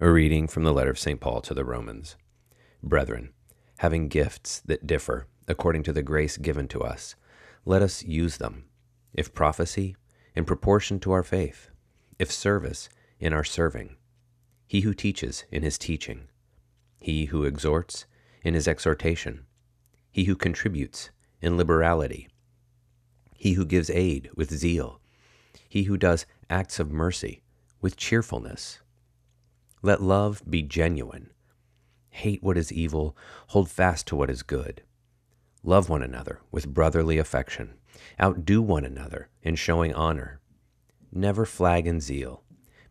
A reading from the letter of St. Paul to the Romans. Brethren, having gifts that differ according to the grace given to us, let us use them. If prophecy, in proportion to our faith. If service, in our serving. He who teaches, in his teaching. He who exhorts, in his exhortation. He who contributes, in liberality. He who gives aid, with zeal. He who does acts of mercy, with cheerfulness. Let love be genuine. Hate what is evil, hold fast to what is good. Love one another with brotherly affection. Outdo one another in showing honor. Never flag in zeal.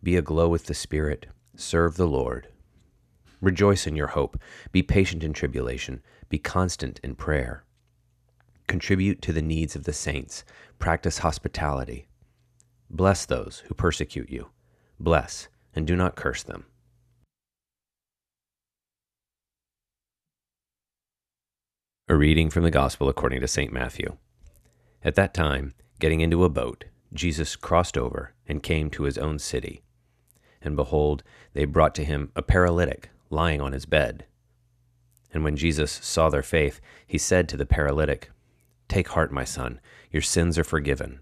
Be aglow with the Spirit. Serve the Lord. Rejoice in your hope. Be patient in tribulation. Be constant in prayer. Contribute to the needs of the saints. Practice hospitality. Bless those who persecute you. Bless, and do not curse them. A reading from the Gospel according to St. Matthew. At that time, getting into a boat, Jesus crossed over and came to his own city. And behold, they brought to him a paralytic lying on his bed. And when Jesus saw their faith, he said to the paralytic, Take heart, my son, your sins are forgiven.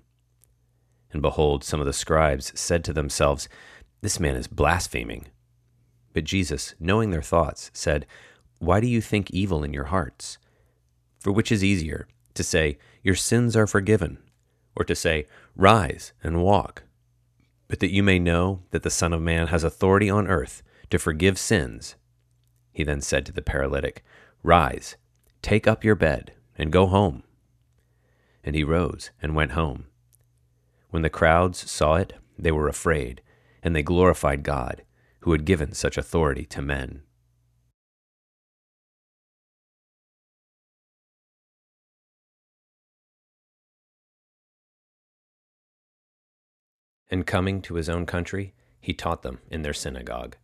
And behold, some of the scribes said to themselves, This man is blaspheming. But Jesus, knowing their thoughts, said, Why do you think evil in your hearts? For which is easier, to say, Your sins are forgiven, or to say, Rise and walk? But that you may know that the Son of Man has authority on earth to forgive sins. He then said to the paralytic, Rise, take up your bed, and go home. And he rose and went home. When the crowds saw it, they were afraid, and they glorified God, who had given such authority to men. And coming to his own country, he taught them in their synagogue.